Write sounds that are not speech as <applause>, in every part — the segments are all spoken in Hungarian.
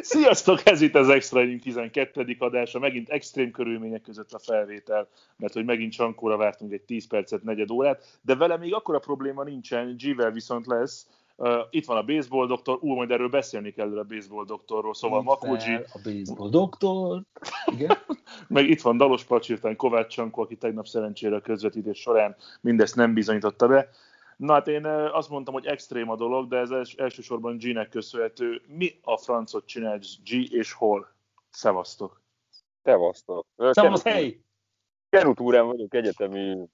Sziasztok, ez itt az Extra Inning 12. adása, megint extrém körülmények között a felvétel, mert hogy megint Sankóra vártunk egy 10 percet, negyed órát, de vele még akkora probléma nincsen, G-vel viszont lesz. Uh, itt van a baseball doktor, ú, majd erről beszélni kell a baseball doktorról, szóval Makógyi. A baseball doktor. Igen. <laughs> Meg itt van Dalos Pacsirtán Kovács Sankó, aki tegnap szerencsére a közvetítés során mindezt nem bizonyította be. Na hát én azt mondtam, hogy extrém a dolog, de ez els, elsősorban G-nek köszönhető. Mi a francot csinálsz G és hol? Szevasztok. Szevasztok. Szevasz, hely! Kenutúrán vagyok egyetemi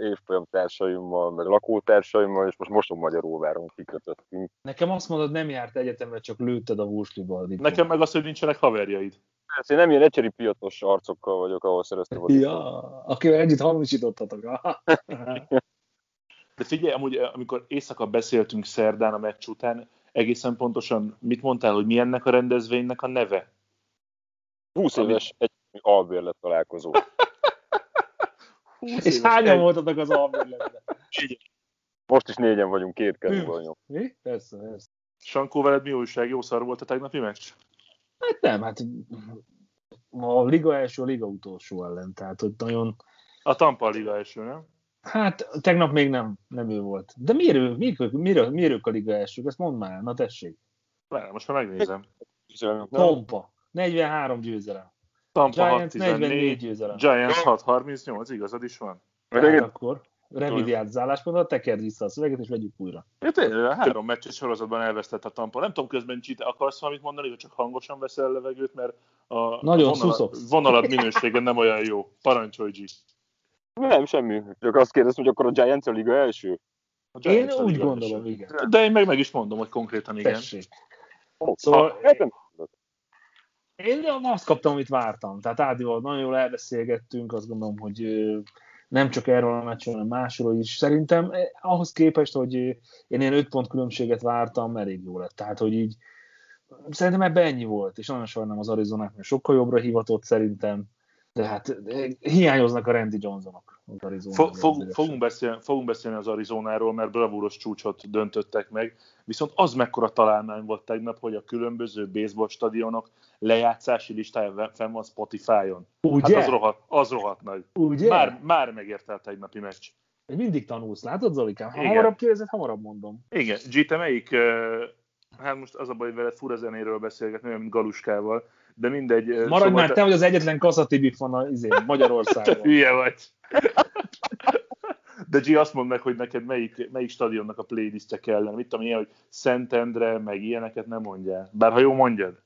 évfolyam társaimmal, meg lakótársaimmal, és most mosom Magyaróváron kikötöttünk. Nekem azt mondod, nem járt egyetemre, csak lőtted a vúsliba a diplomát. Nekem meg az, hogy nincsenek haverjaid. Persze, én nem ilyen egyszerű piatos arcokkal vagyok, ahol szereztem a Ja, akivel együtt hamisítottatok. <laughs> <laughs> De figyelj, amúgy, amikor éjszaka beszéltünk szerdán a meccs után, egészen pontosan mit mondtál, hogy mi ennek a rendezvénynek a neve? 20 éves egy albérlet találkozó. <laughs> 20 És hányan egy- voltatok az albérletben? Most is négyen vagyunk, két kezűvel nyom. Mi? Persze, persze. Sankó, veled mi újság? Jó szar volt a tegnapi meccs? Hát nem, hát a liga első, a liga utolsó ellen, tehát hogy nagyon, A Tampa Liga első, nem? Hát tegnap még nem, nem ő volt. De miért, ő, miért, miért, miért ők a liga elsők? Ezt mondd már, na tessék. Várj, most már megnézem. Tompa, 43 győzelem. Tampa Giants 44 6-14, győzelem. Giants 6-38, igazad is van. Igen. akkor revidiált álláspontot, tekerd vissza a szöveget, és vegyük újra. Ja, tényleg, a három meccses sorozatban elvesztett a Tampa. Nem tudom, közben G, te akarsz valamit mondani, vagy csak hangosan veszel levegőt, mert a Nagyon a szuszogsz. vonalad minősége nem olyan jó. Parancsolj, G. Nem, semmi. Csak azt kérdeztem, hogy akkor a Giants a liga első. A Én Giants a úgy gondolom, első. igen. De én meg, meg is mondom, hogy konkrétan igen. Tessék. Oh, Szóval- hát nem Én azt kaptam, amit vártam. Tehát Ádival nagyon jól elbeszélgettünk, azt gondolom, hogy nem csak erről a meccsről, hanem másról is. Szerintem eh, ahhoz képest, hogy én ilyen 5 pont különbséget vártam, elég jó lett. Tehát, hogy így szerintem ebben ennyi volt, és nagyon sajnálom az Arizonát, mert sokkal jobbra hivatott szerintem, de hát eh, hiányoznak a Randy Johnsonok fog, fogunk, beszélni, fogunk beszélni az Arizonáról, mert bravúros csúcsot döntöttek meg, viszont az mekkora találmány volt tegnap, hogy a különböző baseball stadionok lejátszási listája fenn van Spotify-on. Ugye? Hát az rohadt, az rohadt nagy. Ugye? Már, már megérte a tegnapi meccs. Mindig tanulsz, látod Zolikám? Ha Igen. hamarabb kérdezed, hamarabb mondom. Igen, G, te melyik, hát most az a baj, hogy veled fura zenéről beszélgetni, olyan, mint Galuskával, de mindegy. Maradj már, te- te vagy az egyetlen kaszatibik van a, izé, Te Magyarországon. <laughs> hülye vagy. De G, azt mondd meg, hogy neked melyik, melyik stadionnak a playlistje kellene. Mit tudom, ilyen, hogy Szentendre, meg ilyeneket nem mondjál. Bár ha jó mondjad.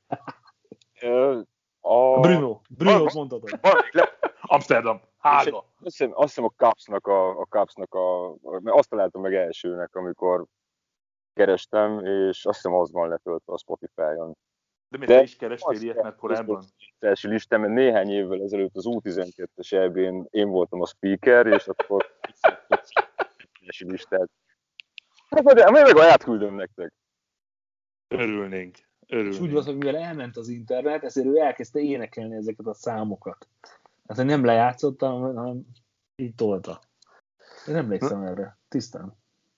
A... Bruno, Bruno. Van, le, Amsterdam, Hága. azt hiszem, azt hiszem a Cupsnak a, a, Cupsnak a, mert azt találtam meg elsőnek, amikor kerestem, és azt hiszem az van letöltve a Spotify-on. De miért De- te is kerestél ilyet, mert korábban? első listán, mert néhány évvel ezelőtt az U12-es EB-n én voltam a speaker, és akkor első listát. Hát majd, majd meg átküldöm nektek. Örülnénk. És úgy Örülnénk. volt, hogy mivel elment az internet, ezért ő elkezdte énekelni ezeket a számokat. Hát nem lejátszotta, hanem így tolta. Én nem emlékszem erre. Tisztán.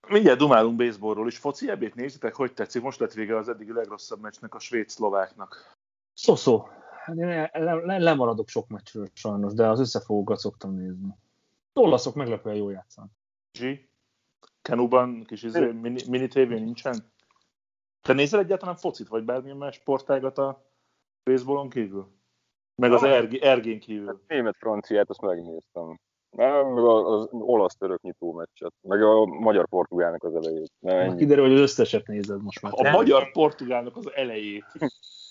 Mindjárt dumálunk baseballról is. Foci ebét nézitek, hogy tetszik? Most lett vége az eddigi legrosszabb meccsnek a svéd-szlováknak. Szó-szó. Hát én le, le, lemaradok sok meccsről sajnos, de az összefogókat szoktam nézni. Olaszok meglepően jól játszanak. G? Kenuban kis izé, mini, mini tévé nincsen? Te nézel egyáltalán focit, vagy bármilyen más sportágat a baseballon kívül? Meg az Ah. erg- ergén kívül? Német-franciát azt megnéztem. Nem, meg az olasz-török nyitó meccset, meg a magyar-portugálnak az elejét. Nem, kiderül, hogy az összeset nézed most már. A magyar-portugálnak az elejét.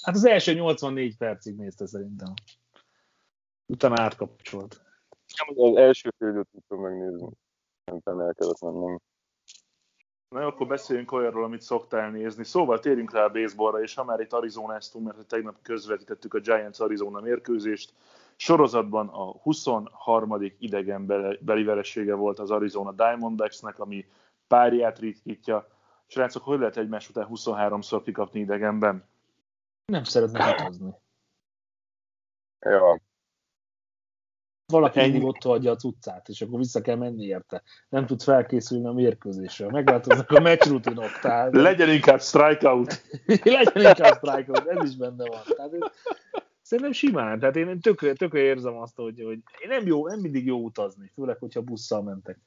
Hát az első 84 percig nézte szerintem. Utána átkapcsolt. Az első fél időt tudtam megnézni. Nem el kellett mennem. Na jó, akkor beszéljünk olyanról, amit szoktál nézni. Szóval térjünk rá a baseballra, és ha már itt Arizonáztunk, mert tegnap közvetítettük a Giants Arizona mérkőzést, sorozatban a 23. idegen beli veresége volt az Arizona Diamondbacksnek, ami párját ritkítja. Srácok, hogy lehet egymás után 23-szor kikapni idegenben? Nem szeretnek utazni. Ja, valaki mindig ott hagyja a cuccát, és akkor vissza kell menni érte. Nem tud felkészülni a mérkőzésre. Megváltoznak a rutinok. Tehát... Legyen inkább strikeout. <laughs> Legyen inkább strikeout, ez is benne van. Tehát szerintem simán, tehát én tökre, tökre érzem azt, hogy, hogy én nem, jó, nem mindig jó utazni, főleg, hogyha busszal mentek. <laughs>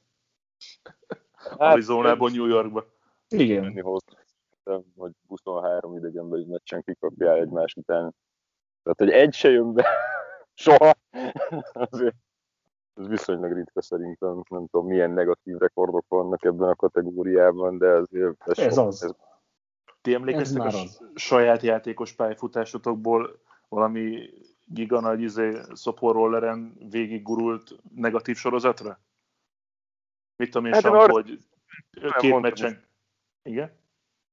Hát, Arizonából New Yorkba. Igen. hogy 23 idegenben meccsen kikapjál egymás után. Tehát, hogy egy se jön be, <laughs> soha. <laughs> Azért ez viszonylag ritka szerintem, nem tudom milyen negatív rekordok vannak ebben a kategóriában, de azért ez, ez so, az. Ez... Ti emlékeztek a az. saját játékos pályafutásotokból valami giga nagy izé, szoporrolleren végig gurult negatív sorozatra? Mit tudom én, hát, sem, hogy két meccsen... Igen?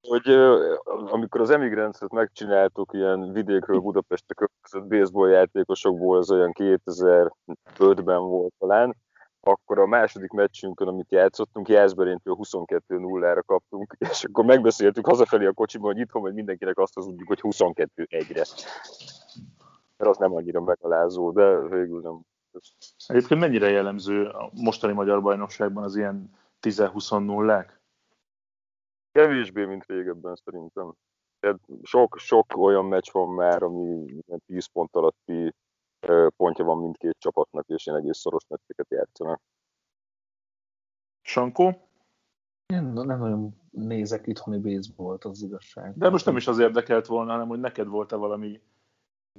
hogy amikor az Emigrants-et megcsináltuk ilyen vidékről Budapestre költözött baseball játékosokból, az olyan 2005-ben volt talán, akkor a második meccsünkön, amit játszottunk, Jászberénytől 22-0-ra kaptunk, és akkor megbeszéltük hazafelé a kocsiban, hogy itthon hogy mindenkinek azt hazudjuk, hogy 22-1-re. Mert az nem annyira megalázó, de végül nem. Egyébként mennyire jellemző a mostani magyar bajnokságban az ilyen 10-20-0-ák? Kevésbé, mint régebben szerintem. sok, sok olyan meccs van már, ami 10 pont alatti pontja van mindkét csapatnak, és én egész szoros meccseket játszanak. Sankó? Én nem nagyon nézek itthoni baseballt, az igazság. De most nem is az érdekelt volna, hanem hogy neked volt-e valami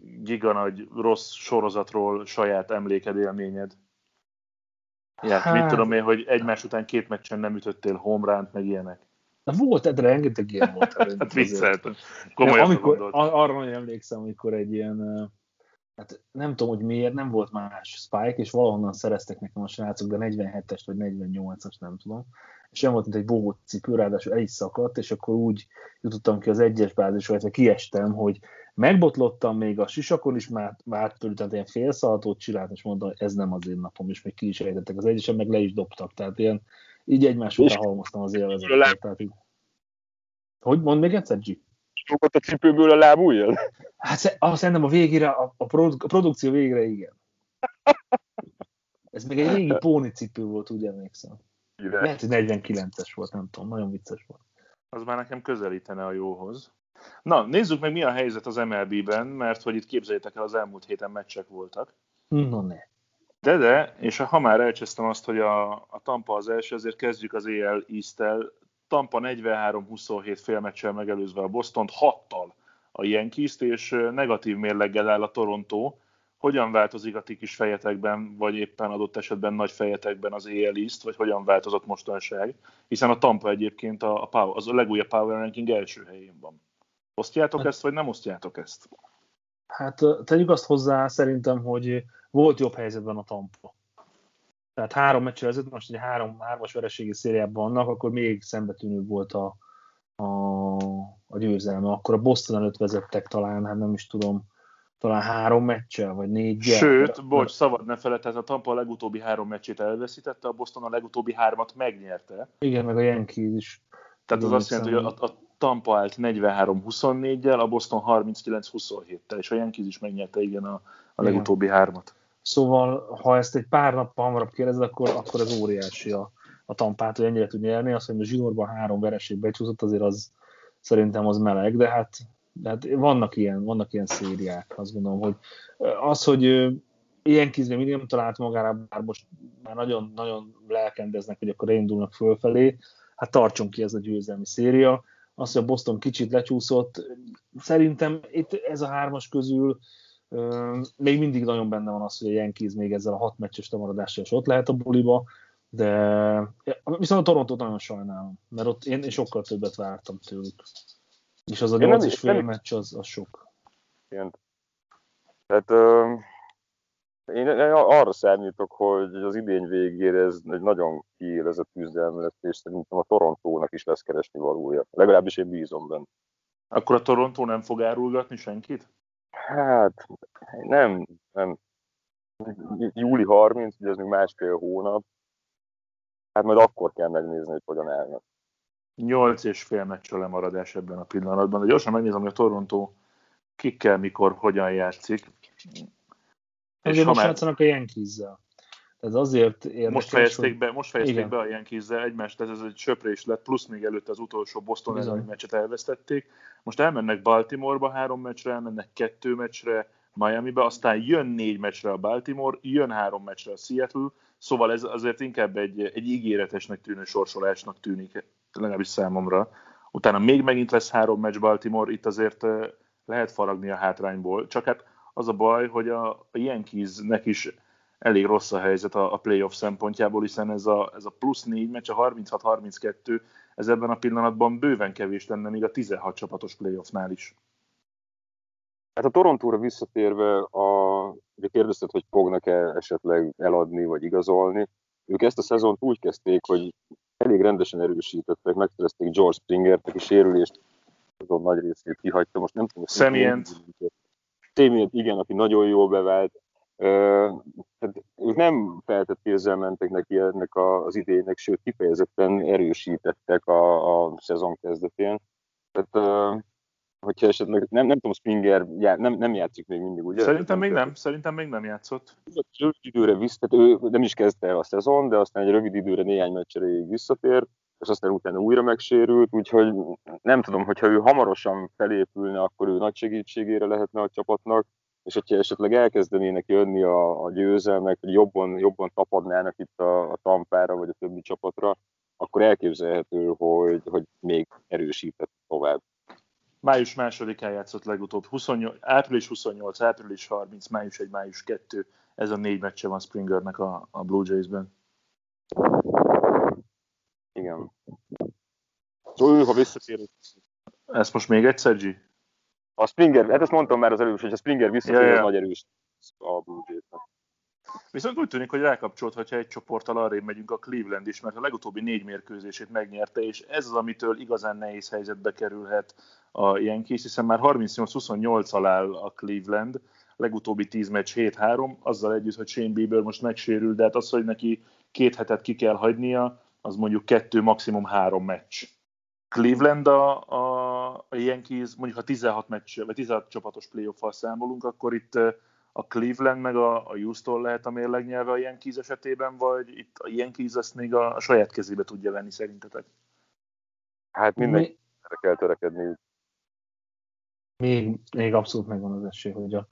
giga nagy rossz sorozatról saját emléked, élményed? Ja, hát... mit tudom én, hogy egymás után két meccsen nem ütöttél homránt, meg ilyenek. Na volt, de rengeteg ilyen volt. <laughs> hát vicceltem. Komolyan amikor, arra nagyon emlékszem, amikor egy ilyen, hát nem tudom, hogy miért, nem volt más Spike, és valahonnan szereztek nekem a srácok, de 47-es vagy 48-as, nem tudom. És olyan volt, mint egy bohóc cipő, ráadásul el is szakadt, és akkor úgy jutottam ki az egyes bázisra, illetve kiestem, hogy megbotlottam még a sisakon is, már, már tőle, tehát ilyen félszalatót csinált, és mondtam, hogy ez nem az én napom, és még ki is ejtettek az egyesen, meg le is dobtak. Tehát ilyen így egymás után halmoztam az élvezetet. Tehát így... Hogy mond még egyszer, G? Fogott a cipőből a lábújjal? Hát azt szerintem a végére, a, a, produ- a produkció végre igen. Ez még egy régi póni cipő volt, úgy emlékszem. Ide. Lehet, hogy 49-es volt, nem tudom, nagyon vicces volt. Az már nekem közelítene a jóhoz. Na, nézzük meg, mi a helyzet az MLB-ben, mert hogy itt képzeljétek el, az elmúlt héten meccsek voltak. No ne. De, de, és ha már elcsesztem azt, hogy a, a Tampa az első, azért kezdjük az EL East-tel. Tampa 43-27 félmeccsel megelőzve a Boston 6-tal a yankees és negatív mérleggel áll a Toronto. Hogyan változik a ti kis fejetekben, vagy éppen adott esetben nagy fejetekben az EL East, vagy hogyan változott mostanság? Hiszen a Tampa egyébként a, a, power, az a legújabb Power Ranking első helyén van. Osztjátok hát, ezt, vagy nem osztjátok ezt? Hát tegyük azt hozzá szerintem, hogy volt jobb helyzetben a Tampa. Tehát három meccsel ezelőtt, most egy három, hármas vereségi szériában vannak, akkor még szembetűnőbb volt a, a, a győzelme. Akkor a Boston előtt vezettek talán, hát nem is tudom, talán három meccsel, vagy négy. Sőt, de, bocs, szabad ne feled, tehát a Tampa a legutóbbi három meccsét elveszítette, a Boston a legutóbbi hármat megnyerte. Igen, meg a Yankees is. Tehát az azt jelenti, hogy a, a Tampa állt 43-24-jel, a Boston 39-27-tel, és a Yankees is megnyerte igen a, a legutóbbi igen. hármat. Szóval, ha ezt egy pár nap hamarabb kérdezed, akkor, akkor ez óriási a, a tampát, hogy ennyire tud nyerni. Azt, hogy a zsinórban három vereség becsúszott, azért az szerintem az meleg, de hát, de hát vannak, ilyen, vannak ilyen szériák, azt gondolom, hogy az, hogy ilyen kizben mindig nem talált magára, bár most már nagyon, nagyon lelkendeznek, hogy akkor indulnak fölfelé, hát tartson ki ez a győzelmi széria. Az, hogy a Boston kicsit lecsúszott, szerintem itt ez a hármas közül még mindig nagyon benne van az, hogy a Yankees még ezzel a hat meccses lemaradással is ott lehet a buliba, de viszont a Torontót nagyon sajnálom, mert ott én, én sokkal többet vártam tőlük. És az a 8 és fél meccs az, az sok. Igen. Tehát uh, én, arra számítok, hogy az idény végére ez egy nagyon kiélezett küzdelme lesz, és szerintem a Torontónak is lesz keresni valója. Legalábbis én bízom benne. Akkor a Torontó nem fog árulgatni senkit? Hát, nem, nem. Júli 30, ugye ez még másfél hónap. Hát majd akkor kell megnézni, hogy hogyan állnak. 8 és fél meccs a lemaradás ebben a pillanatban. De gyorsan megnézem, hogy a Torontó kikkel, mikor, hogyan játszik. És most már... játszanak a yankees Ez azért érdekes, most fejezték be, most fejezték be a yankees egymást, tehát ez egy söprés lett, plusz még előtt az utolsó Boston elleni meccset elvesztették. Most elmennek Baltimoreba három meccsre, elmennek kettő meccsre Miami-be, aztán jön négy meccsre a Baltimore, jön három meccsre a Seattle, szóval ez azért inkább egy, egy ígéretesnek tűnő sorsolásnak tűnik, legalábbis számomra. Utána még megint lesz három meccs Baltimore, itt azért lehet faragni a hátrányból, csak hát az a baj, hogy a, a Yankeesnek is elég rossz a helyzet a, a playoff szempontjából, hiszen ez a, ez a plusz négy meccs, a 36-32, ez ebben a pillanatban bőven kevés lenne, még a 16 csapatos playoffnál is. Hát a Torontóra visszatérve, a, ugye kérdezted, hogy fognak-e esetleg eladni vagy igazolni. Ők ezt a szezont úgy kezdték, hogy elég rendesen erősítettek, megszerezték George Springert, aki sérülést azon nagy részét kihagyta. Most nem tudom, Szemient. Szemient, igen, aki nagyon jól bevált. Tehát ők nem feltett kézzel mentek neki ennek az idénynek, sőt kifejezetten erősítettek a, a szezon kezdetén. Tehát hogyha esetleg, nem, nem tudom, Springer já, nem, nem játszik még mindig, ugye? Szerintem még nem, szerintem még nem játszott. Rövid időre vissza, ő nem is kezdte el a szezon, de aztán egy rövid időre néhány meccsre visszatért, és aztán utána újra megsérült, úgyhogy nem tudom, hogyha ő hamarosan felépülne, akkor ő nagy segítségére lehetne a csapatnak, és hogyha esetleg elkezdenének jönni a, a győzelmek, hogy jobban, jobban tapadnának itt a, a tampára, vagy a többi csapatra, akkor elképzelhető, hogy, hogy még erősített tovább. Május másodikán játszott legutóbb, 28, április 28, április 30, május 1, május 2, ez a négy meccse van Springernek a, a Blue Jays-ben. Igen. Szóval ő, ha visszatér... Ezt most még egyszer, G? A Springer, hát ezt mondtam már az előbb, hogy a Springer visszatér, ja, ja. nagy erős a Blue Viszont úgy tűnik, hogy rákapcsolt, hogyha egy csoporttal arra megyünk a Cleveland is, mert a legutóbbi négy mérkőzését megnyerte, és ez az, amitől igazán nehéz helyzetbe kerülhet a Yankees, hiszen már 38-28 alá a Cleveland, legutóbbi 10 meccs 7-3, azzal együtt, hogy Shane Bieber most megsérül, de hát az, hogy neki két hetet ki kell hagynia, az mondjuk kettő, maximum három meccs. Cleveland a, a, a Yankees, mondjuk ha 16 meccs, vagy 16 csapatos playoff számolunk, akkor itt a Cleveland meg a, a Houston lehet a mérlegnyelve a Yankees esetében, vagy itt a Yankees ezt még a, a saját kezébe tudja venni szerintetek? Hát mindenki Mi... kell törekedni. Még, még abszolút megvan az esély, hogy a,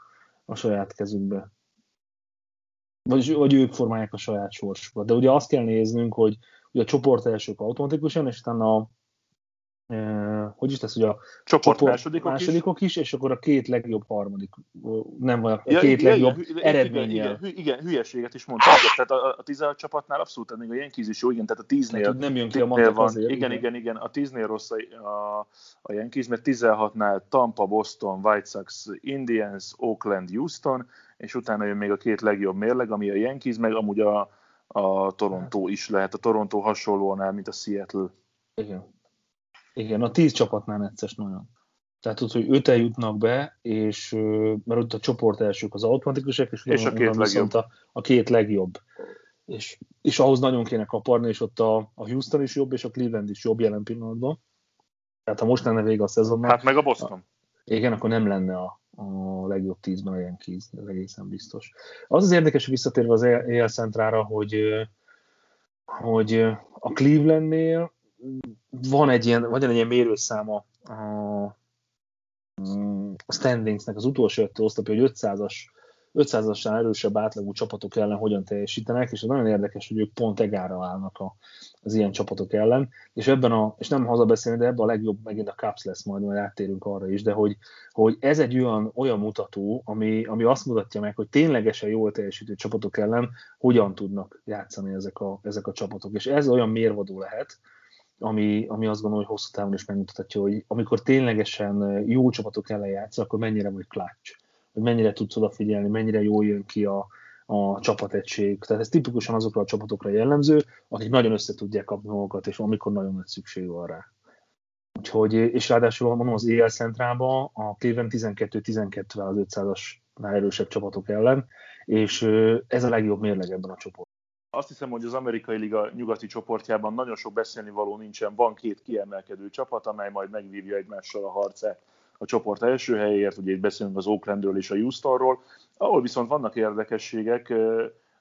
a saját kezükbe vagy, vagy ők formálják a saját sorsukat. De ugye azt kell néznünk, hogy ugye a csoport elsők automatikusan, és utána a, hogy is lesz, hogy a csoport, csoport másodikok, másodikok is. is, és akkor a két legjobb harmadik, nem vagy a ja, két ja, legjobb ja, eredménnyel. Igen, igen, igen, hülyeséget is mondtam, tehát a, a 16 csapatnál abszolút még a Yankees is jó, igen, tehát a 10-nél nem jön ki a van, azért, igen, igen, igen, a 10-nél rossz a, a, a Yankees, mert 16-nál Tampa, Boston, White Sox, Indians, Oakland, Houston, és utána jön még a két legjobb mérleg, ami a Yankees, meg amúgy a, a Toronto is lehet. A Toronto hasonlóan áll, mint a Seattle. Igen. Igen, a tíz csapatnál necces nagyon. Tehát tudod, hogy öten jutnak be, és mert ott a csoport elsők az automatikusok, és, és a két legjobb. A, a két legjobb. És, és ahhoz nagyon kéne kaparni, és ott a, a Houston is jobb, és a Cleveland is jobb jelen pillanatban. Tehát ha most lenne vége a szezonnak... Hát meg a Boston. A, igen, akkor nem lenne a, a legjobb tízben a Yankees, ez egészen biztos. Az az érdekes, hogy visszatérve az EL Centrára, hogy, hogy a Clevelandnél van egy ilyen, van egy ilyen mérőszáma a, a standingsnek az utolsó öt osztapja, hogy 500-as 500-asnál erősebb átlagú csapatok ellen hogyan teljesítenek, és ez nagyon érdekes, hogy ők pont egára állnak a, az ilyen csapatok ellen, és ebben a, és nem hazabeszélni, de ebben a legjobb megint a Caps lesz majd, majd áttérünk arra is, de hogy, hogy ez egy olyan, olyan mutató, ami, ami azt mutatja meg, hogy ténylegesen jól teljesítő csapatok ellen hogyan tudnak játszani ezek a, ezek a csapatok, és ez olyan mérvadó lehet, ami, ami azt gondolom, hogy hosszú távon is megmutatja, hogy amikor ténylegesen jó csapatok ellen játsz, akkor mennyire vagy clutch, hogy mennyire tudsz odafigyelni, mennyire jól jön ki a, a csapategység. Tehát ez tipikusan azokra a csapatokra jellemző, akik nagyon össze tudják kapni magukat, és amikor nagyon nagy szükség van rá. Úgyhogy, és ráadásul mondom, az EL Centrában a Cleveland 12-12-vel az 500-as erősebb csapatok ellen, és ez a legjobb mérleg ebben a csoportban. Azt hiszem, hogy az amerikai liga nyugati csoportjában nagyon sok beszélni való nincsen. Van két kiemelkedő csapat, amely majd megvívja egymással a harcát a csoport első helyéért, ugye itt beszélünk az Oaklandről és a Houstonról, ahol viszont vannak érdekességek,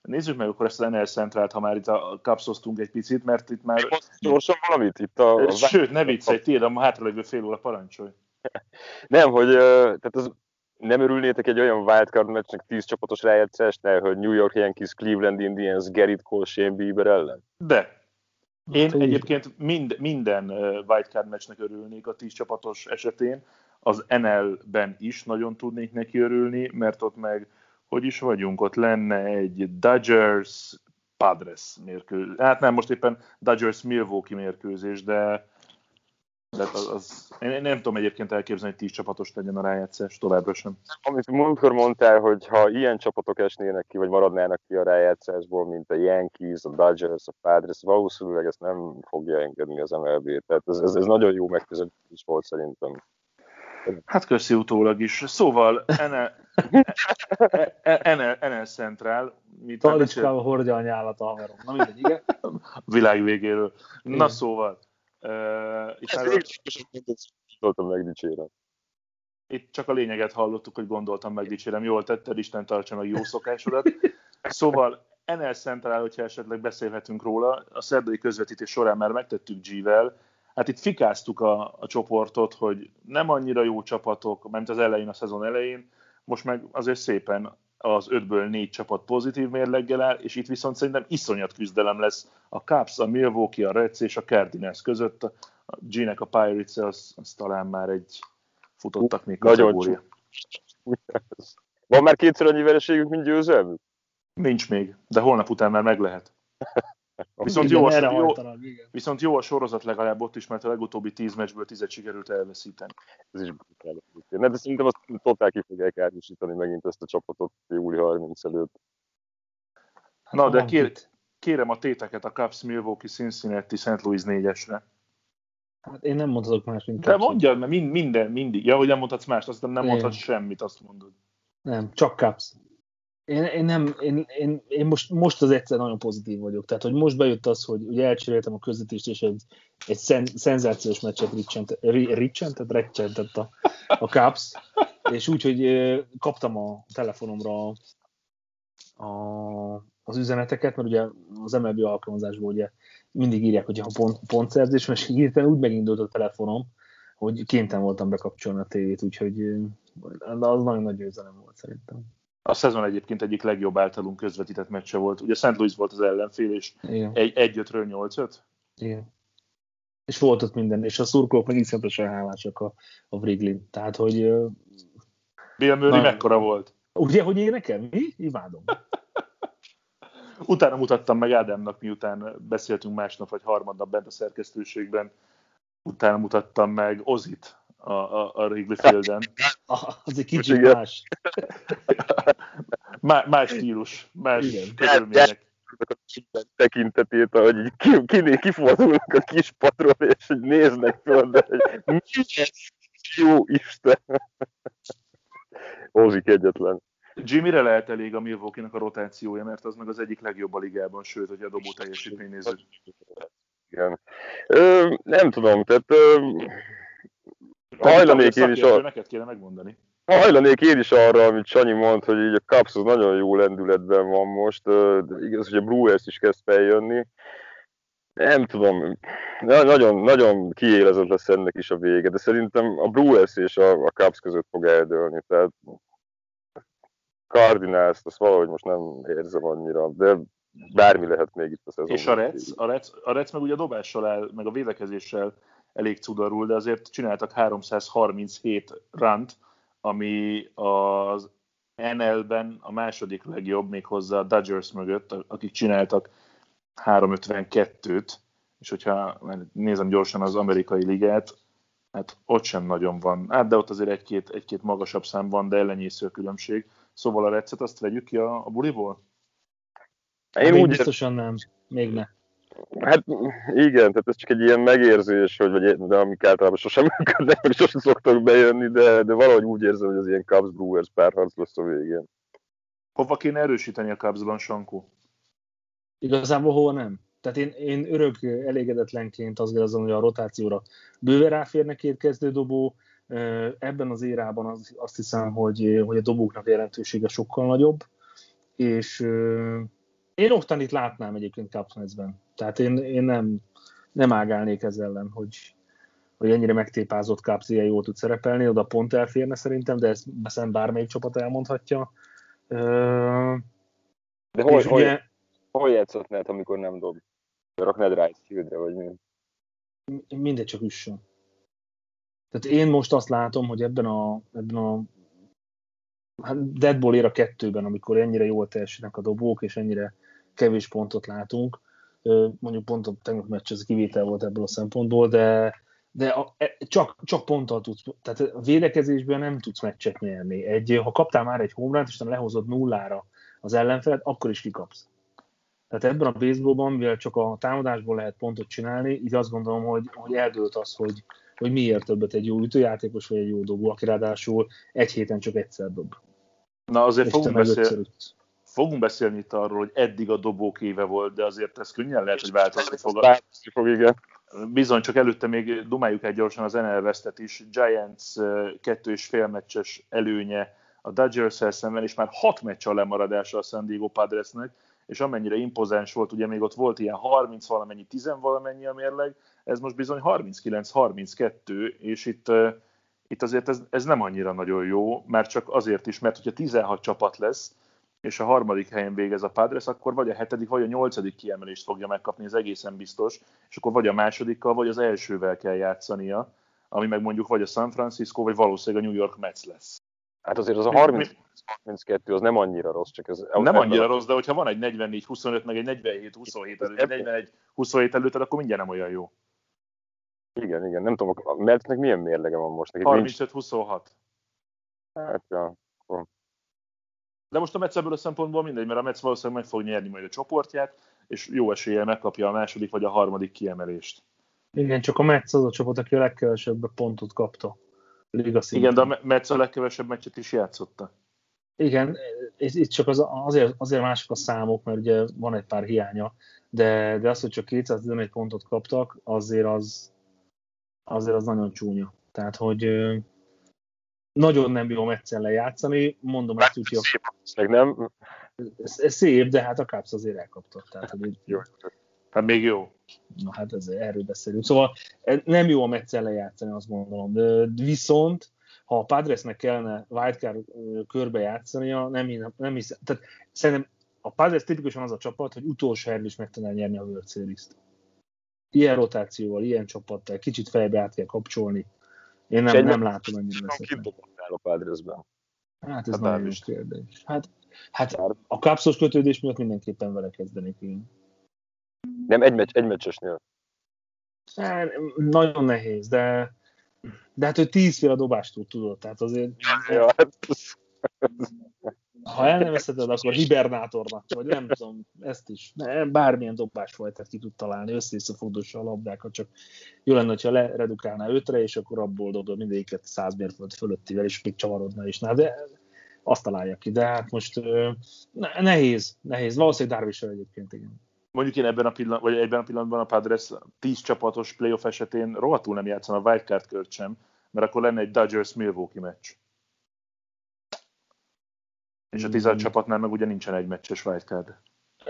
Nézzük meg akkor ezt az NL Centrált, ha már itt a kapszoztunk egy picit, mert itt már... Gyorsan valamit itt a... a Sőt, ne viccelj, tiéd a hátralévő fél óra parancsolj. Nem, hogy tehát az, nem örülnétek egy olyan wildcard meccsnek 10 csapatos rájátszásnál, hogy New York Yankees, Cleveland Indians, Gerrit Cole, Shane Bieber ellen? De. Én hát, egyébként mind, minden wildcard meccsnek örülnék a 10 csapatos esetén, az NL-ben is nagyon tudnék neki örülni, mert ott meg, hogy is vagyunk, ott lenne egy Dodgers Padres mérkőzés. Hát nem, most éppen Dodgers Milwaukee mérkőzés, de de az, az, én nem tudom egyébként elképzelni, hogy 10 csapatos legyen a rájátszás, továbbra sem. Amit múltkor mondtál, hogy ha ilyen csapatok esnének ki, vagy maradnának ki a rájátszásból, mint a Yankees, a Dodgers, a Padres, valószínűleg ezt nem fogja engedni az MLB. Tehát ez, ez, ez nagyon jó megközelítés volt szerintem. Hát köszi utólag is. Szóval NL, Central. Talicskával hordja a nyálat a haverom. Na mindegy, igen. Világ végéről. Na szóval. Uh, itt már... gondoltam megdicsérem. Itt csak a lényeget hallottuk, hogy gondoltam megdicsérem. Jól tetted, Isten tartsa meg jó szokásodat. Szóval NL Central, hogyha esetleg beszélhetünk róla, a szerdai közvetítés során már megtettük G-vel, hát itt fikáztuk a, a csoportot, hogy nem annyira jó csapatok, mint az elején, a szezon elején, most meg azért szépen az ötből négy csapat pozitív mérleggel áll, és itt viszont szerintem iszonyat küzdelem lesz a Cubs, a Milwaukee, a Reds és a Cardinals között. A G-nek a Pirates az, az talán már egy futottak még kategória. Van már kétszer annyi vereségük, mint győzelmük? Nincs még, de holnap után már meg lehet. <laughs> Viszont jó, a, jó, viszont jó a sorozat legalább ott is, mert a legutóbbi tíz meccsből tizet sikerült elveszíteni. Ez is brutál. De szerintem azt totál ki fogják árusítani megint ezt a csapatot júli 30 előtt. Na, de kér, kérem a téteket a Cubs, Milwaukee, Cincinnati, St. Louis 4-esre. Hát én nem mondhatok más, mint De mondjad, mert mind, minden, mindig. Ja, hogy nem mondhatsz mást, azt nem mondhatsz semmit, azt mondod. Nem, csak Cubs. Én, én, nem, én, én, én most, most az egyszer nagyon pozitív vagyok. Tehát, hogy most bejött az, hogy ugye elcseréltem a közvetést, és egy, egy szen, szenzációs meccset ricsentett, recsentett a, a Caps, és úgy, hogy kaptam a telefonomra a, az üzeneteket, mert ugye az MLB alkalmazásból ugye mindig írják, hogy ha pont, pontszerzés, és hirtelen úgy megindult a telefonom, hogy kénytelen voltam bekapcsolni a tévét, úgyhogy az nagyon nagy győzelem volt szerintem. A szezon egyébként egyik legjobb általunk közvetített meccse volt. Ugye St. Louis volt az ellenfél, és egy, egy ötről nyolc öt. Igen. És volt ott minden, és a szurkolók meg iszonyatosan hálásak a, a Wrigley. Tehát, hogy... Bill Murray mekkora volt? Ugye, hogy én nekem? Mi? Imádom. <laughs> Utána mutattam meg Ádámnak, miután beszéltünk másnap vagy harmadnap bent a szerkesztőségben, utána mutattam meg Ozit, a, a, a Wrigley Fielden. <laughs> az egy kicsit más. <laughs> Má, más stílus, más Igen. körülmények. tekintetét, ahogy ki, ki, kifordulnak a kis patról, és hogy néznek föl, de hogy mi ez? Jó Isten! Ózik egyetlen. Jimmyre lehet elég a Milwaukee-nak a rotációja, mert az meg az egyik legjobb a ligában, sőt, hogy a dobó teljesítmény nézzük. Igen. Ö, nem tudom, tehát ö, hajlanék én is a... Neked kéne megmondani. Hajlanék én is arra, amit Sanyi mond, hogy így a Cubs az nagyon jó lendületben van most, de igaz, hogy a Brewers is kezd feljönni. Nem tudom, nagyon, nagyon kiélezett lesz ennek is a vége, de szerintem a Brewers és a, a Cubs között fog eldőlni, tehát Cardinals, azt valahogy most nem érzem annyira, de bármi lehet még itt a szezonban. És a Reds, a Reds, a Reds meg ugye a dobással el, meg a védekezéssel elég cudarul, de azért csináltak 337 rant, ami az NL-ben a második legjobb, még hozzá a Dodgers mögött, akik csináltak 352-t, és hogyha nézem gyorsan az amerikai ligát, hát ott sem nagyon van. Hát de ott azért egy-két, egy-két magasabb szám van, de ellenyésző a különbség. Szóval a recet azt vegyük ki a, a buliból? Én úgy biztosan nem, még ne. Hát igen, tehát ez csak egy ilyen megérzés, hogy, vagy, de amik általában sosem <laughs> működnek, meg sosem szoktak bejönni, de, de valahogy úgy érzem, hogy az ilyen Cubs Brewers párharc lesz a végén. Hova kéne erősíteni a Cubsban, Sankó? Igazából hova nem. Tehát én, én örök elégedetlenként azt gondolom, hogy a rotációra bőven ráférne két kezdődobó. Ebben az érában az, azt hiszem, hogy, hogy a dobóknak jelentősége sokkal nagyobb, és én Oktanit látnám egyébként Cupsmetsben. Tehát én, én nem, nem ágálnék ez ellen, hogy, hogy ennyire megtépázott Cubs ilyen jól tud szerepelni, oda pont elférne szerintem, de ezt beszélem bármelyik csapat elmondhatja. De hol, hol, ugye, hol játszott amikor nem dob? Raknád right fieldre, vagy mi? Mindegy, csak üssön. Tehát én most azt látom, hogy ebben a, ebben a hát Deadball ér a kettőben, amikor ennyire jól teljesítenek a dobók, és ennyire kevés pontot látunk, mondjuk pont a tegnap meccs ez kivétel volt ebből a szempontból, de, de a, e, csak, csak ponttal tudsz, tehát a védekezésben nem tudsz meccset nyerni. Egy, ha kaptál már egy homránt, és nem lehozod nullára az ellenfelet, akkor is kikapsz. Tehát ebben a baseballban, mivel csak a támadásból lehet pontot csinálni, így azt gondolom, hogy, hogy eldőlt az, hogy, hogy miért többet egy jó ütőjátékos vagy egy jó dobó, aki ráadásul egy héten csak egyszer dob. Na azért fogunk, beszél, fogunk beszélni itt arról, hogy eddig a dobók éve volt, de azért ez könnyen lehet, hogy változni fog. Változni fog, igen. Bizony, csak előtte még dumáljuk egy gyorsan az NL Westet is. Giants kettő és fél meccses előnye a dodgers szemben, és már hat meccs a lemaradása a San Diego Padresnek, és amennyire impozáns volt, ugye még ott volt ilyen 30 valamennyi, 10 valamennyi a mérleg, ez most bizony 39-32, és itt, itt azért ez, ez nem annyira nagyon jó, mert csak azért is, mert hogyha 16 csapat lesz, és a harmadik helyen végez a Padres, akkor vagy a hetedik, vagy a nyolcadik kiemelést fogja megkapni, ez egészen biztos, és akkor vagy a másodikkal, vagy az elsővel kell játszania, ami meg mondjuk vagy a San Francisco, vagy valószínűleg a New York Mets lesz. Hát azért az a 30 32 az nem annyira rossz, csak ez... Nem annyira a... rossz, de hogyha van egy 44-25, meg egy 47-27 előtt, 41-27 előtt, akkor mindjárt nem olyan jó. Igen, igen, nem tudom, a Mertnek milyen mérlege van most? 35-26. Hát, ja. De most a Metsz ebből a szempontból mindegy, mert a Metsz valószínűleg meg fog nyerni majd a csoportját, és jó eséllyel megkapja a második vagy a harmadik kiemelést. Igen, csak a Metsz az a csapat, aki a legkevesebb pontot kapta. Liga Igen, de a Metsz a legkevesebb meccset is játszotta. Igen, itt csak az, azért, azért mások a számok, mert ugye van egy pár hiánya, de, de az, hogy csak 211 pontot kaptak, azért az, azért az nagyon csúnya. Tehát, hogy nagyon nem jó meccsen lejátszani, mondom ezt úgy, hogy... Szép, nem? Szép, de hát a Cubs azért elkaptak. Tehát, hogy <laughs> jó. Hát még jó. Na hát ez, erről beszélünk. Szóval nem jó a meccsen lejátszani, azt mondom. De viszont ha a Padresnek kellene wildcard körbe játszania, nem, nem, nem hiszem. Tehát szerintem a Padres tipikusan az a csapat, hogy utolsó helyről is meg tudná nyerni a World Series-t. Ilyen rotációval, ilyen csapattal, kicsit fejbe át kell kapcsolni. Én nem, nem látom annyira veszetlen. a Padresben? Hát ez hát nagyon jó kérdés. Hát, hát a kapszos kötődés miatt mindenképpen vele kezdenék én. Nem egy, meccs, egy meccsesnél. Hát, nagyon nehéz, de de hát ő tízféle dobást tud, tudod, tehát azért... Ja, hát ha el nem veszheted, akkor hibernátornak, vagy nem tudom, ezt is. Nem, bármilyen dobás tehát ki tud találni, össze fogdossa a labdákat, csak jó lenne, ha leredukálná ötre, és akkor abból dobod mindegyiket 100 mérföld fölöttivel, és még csavarodna is. Na, de azt találja ki, de hát most nehéz, nehéz. Valószínűleg Darvish egyébként, igen mondjuk én ebben a, pillanat, vagy ebben a pillanatban a Padres 10 csapatos playoff esetén rohadtul nem játszana a wildcard kört sem, mert akkor lenne egy Dodgers-Milwaukee meccs. És a 10 mm. csapatnál meg ugye nincsen egy meccses wildcard.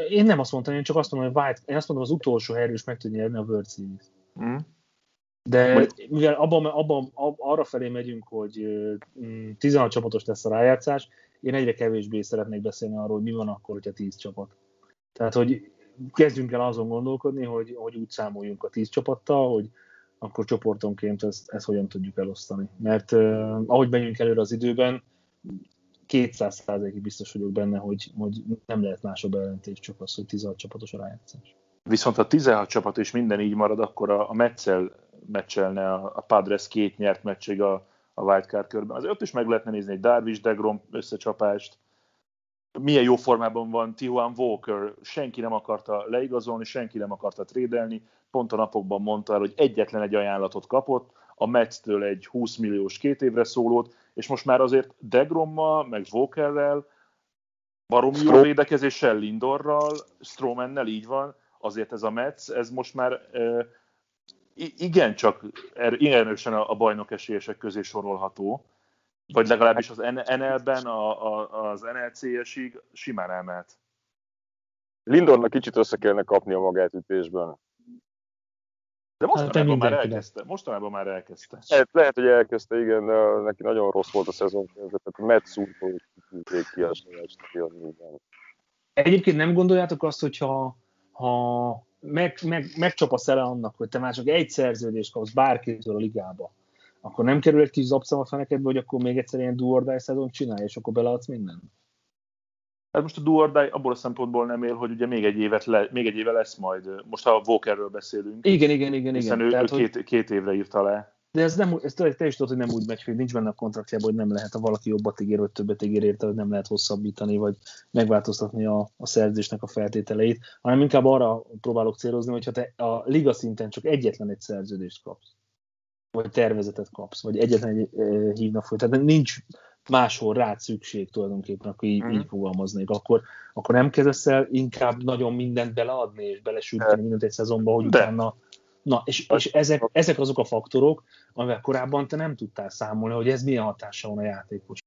Én nem azt mondtam, én csak azt mondom, hogy wild, én azt mondom, az utolsó helyről is meg tud nyerni a World Series. Mm. De mivel abban, abban, ab, arra felé megyünk, hogy 16 mm, csapatos lesz a rájátszás, én egyre kevésbé szeretnék beszélni arról, hogy mi van akkor, hogyha 10 csapat. Tehát, hogy kezdjünk el azon gondolkodni, hogy, hogy úgy számoljunk a 10 csapattal, hogy akkor csoportonként ezt, ezt hogyan tudjuk elosztani. Mert uh, ahogy megyünk előre az időben, 200 ig biztos vagyok benne, hogy, hogy nem lehet másabb ellentés, csak az, hogy 16 csapatos a rájátszás. Viszont ha 16 csapat és minden így marad, akkor a, a Metzel meccselne a, a Padres két nyert meccsig a, a wildcard körben. Azért ott is meg lehetne nézni egy Darvish Degrom összecsapást, milyen jó formában van Tijuan Walker, senki nem akarta leigazolni, senki nem akarta trédelni, pont a napokban mondta el, hogy egyetlen egy ajánlatot kapott, a Metz-től egy 20 milliós két évre szólót, és most már azért Degrommal, meg Walkerrel, baromi jó védekezéssel, Lindorral, Strowmannel így van, azért ez a Metz, ez most már e, igen csak er, igen erősen a, a bajnok esélyesek közé sorolható, vagy legalábbis az NL-ben, a, a, az NLCS-ig simán elmehet. Lindornak kicsit össze kellene kapni a magát ütésben. De mostanában hát, már elkezdte. Mostanában már elkezdte. Lehet, lehet, hogy elkezdte, igen, de neki nagyon rossz volt a szezon tehát a Mets útból ki a Egyébként nem gondoljátok azt, hogyha ha meg, meg, megcsapasz ele annak, hogy te már csak egy szerződést kapsz bárkitől a ligába, akkor nem kerül egy kis zapszam a fenekedbe, hogy akkor még egyszer ilyen or szezon csinálj, és akkor beleadsz mindent? Hát most a do or die abból a szempontból nem él, hogy ugye még egy, évet le, még egy éve lesz majd, most ha a Walkerről beszélünk. Igen, igen, igen. Hiszen igen. ő, Tehát, ő két, hogy... két évre írta le. De ez nem, ez te, is tudod, hogy nem úgy megy, hogy nincs benne a kontraktjában, hogy nem lehet, ha valaki jobbat ígér, vagy többet ígér érte, hogy nem lehet hosszabbítani, vagy megváltoztatni a, a szerződésnek a feltételeit, hanem inkább arra próbálok célozni, hogyha te a liga szinten csak egyetlen egy szerződést kapsz, vagy tervezetet kapsz, vagy egyetlen egy e, hívnak föl. Tehát nincs máshol rád szükség tulajdonképpen, akkor így, mm. így fogalmaznék, akkor, akkor nem kezdesz el inkább nagyon mindent beleadni, és belesülteni mindent egy szezonba, hogy De. utána Na, és, és ezek, ezek azok a faktorok, amivel korábban te nem tudtál számolni, hogy ez milyen hatása van a játékos.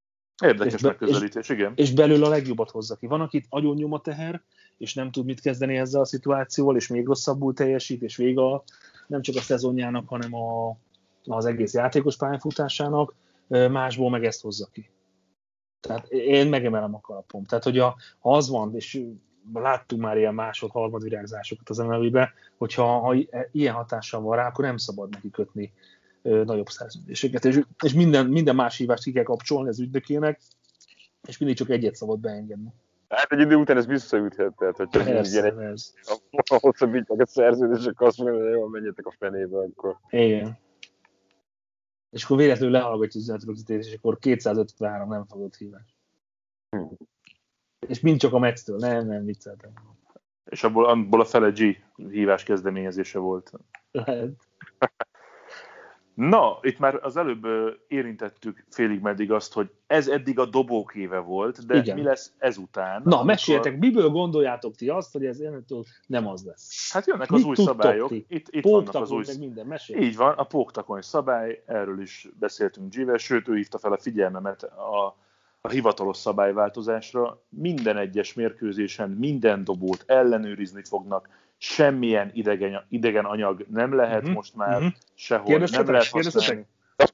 Érdekes és be, megközelítés, igen. És belül a legjobbat hozza ki. Van, akit agyon nyom a teher, és nem tud mit kezdeni ezzel a szituációval, és még rosszabbul teljesít, és vége nem csak a szezonjának, hanem a, az egész játékos pályafutásának, másból meg ezt hozza ki. Tehát én megemelem a kalapom. Tehát, hogy a, ha az van, és láttunk már ilyen másod, harmad virágzásokat az MLB-be, hogyha ha ilyen hatással van rá, akkor nem szabad neki kötni ö, nagyobb szerződéseket. És, és minden, minden más hívást ki kell kapcsolni az ügynökének, és mindig csak egyet szabad beengedni. Hát egy idő után ez visszaüthet, tehát hogy csak persze, ilyen egy, hosszabbítják a szerződések, azt mondja, hogy jó, menjetek a fenébe, akkor. Igen. És akkor véletlenül lehallgatja az üzenetrögzítést, és akkor 253 nem fogott hívás. Hm. És mind csak a Metz-től, nem, nem vicceltem. És abból, abból a fele G hívás kezdeményezése volt. Lehet. Na, itt már az előbb érintettük félig meddig azt, hogy ez eddig a dobók éve volt, de Igen. mi lesz ezután? Na, amikor... meséljetek, miből gondoljátok ti azt, hogy ez nem az lesz? Hát jönnek Mit az új szabályok. Ti? Itt, itt vannak az új... Meg minden, Így van, a póktakony szabály, erről is beszéltünk G-vel, sőt, ő hívta fel a figyelmemet a a hivatalos szabályváltozásra. Minden egyes mérkőzésen minden dobót ellenőrizni fognak, semmilyen idegen, idegen anyag nem lehet uh-huh, most már uh-huh. sehol, kérdeztetek,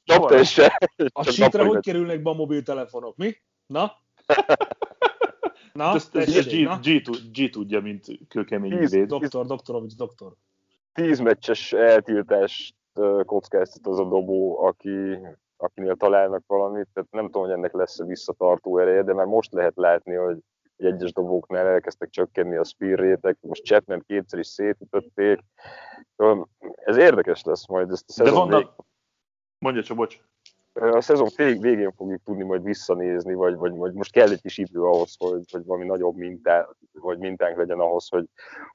nem lehet. A sítre hogy kerülnek be a mobiltelefonok, mi? Na? Na, ezt, ezt, G, na? G, G, G, tudja, mint kőkemény véd. Doktor, doktorovics, doktor. Tíz meccses eltiltást kockáztat az a dobó, aki akinél találnak valamit, tehát nem tudom, hogy ennek lesz-e visszatartó ereje, de már most lehet látni, hogy egyes dobóknál elkezdtek csökkenni a spear rétek, most Chapman kétszer is szétütötték. Ez érdekes lesz majd ezt a szezon De vannak... Mondja csak, bocs a szezon végén fogjuk tudni majd visszanézni, vagy, vagy, vagy most kell egy kis idő ahhoz, hogy, hogy valami nagyobb mintá, vagy mintánk legyen ahhoz, hogy,